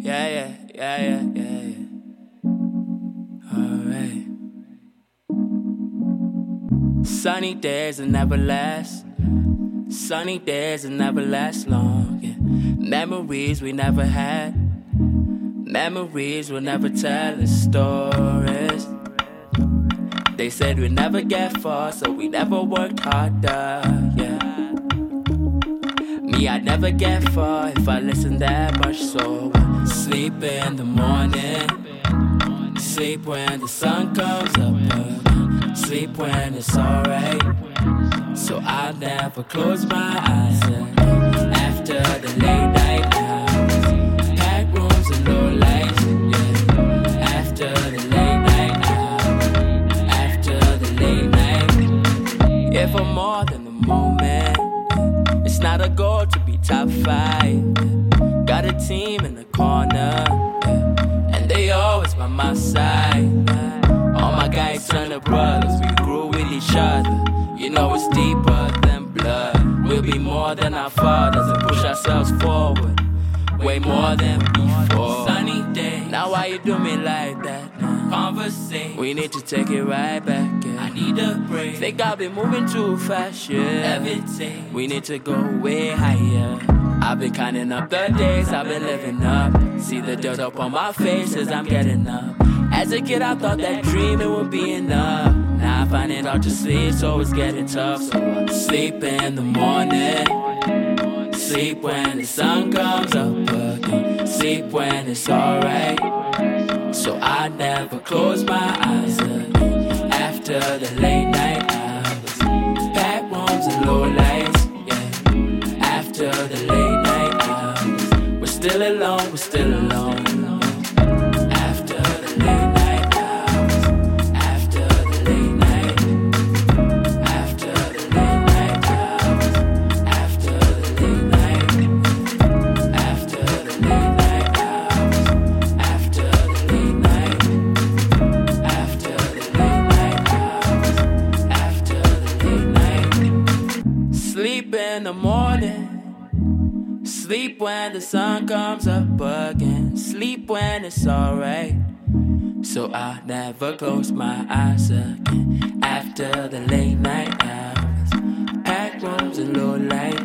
Yeah, yeah, yeah, yeah, yeah, yeah. Alright. Sunny days will never last. Sunny days will never last long. Yeah. Memories we never had. Memories will never tell us stories. They said we'd never get far, so we never worked harder. Yeah. Me, I'd never get far if I listened that much. So sleep in the morning, sleep when the sun comes up, sleep when it's alright. So I never close my eyes after the late night hours, pack rooms and low lights. Yeah. After the late night hours, after the late night. If I'm more than the moment. It's not a goal to be top five. Got a team in the corner, my side. All my guys turn to brothers, we grew with each other. You know it's deeper than blood. We'll be more than our fathers and push ourselves forward, way more than before. Sunny day, now why you do me like that? Conversation, we need to take it right back. Yeah. I need a break. Think I've been moving too fast, yeah. Everything, we need to go way higher. I've been counting up the days I've been living up. See the dirt up on my face as I'm getting up. As a kid, I thought that dreaming would be enough. Now I find it hard to sleep, so it's getting tough. So I sleep in the morning. Sleep when the sun comes up again. Sleep when it's alright. So I never close my eyes again. After the late still alone. We're still alone. After the late night hours, after the late night, after the late night hours, after the late night, after the late night hours, after the late night, after the late night hours, after the late night. Sleep in the morning. Sleep when the sun comes up again. Sleep when it's alright. So I never close my eyes again. After the late night hours, Packed rooms and low light.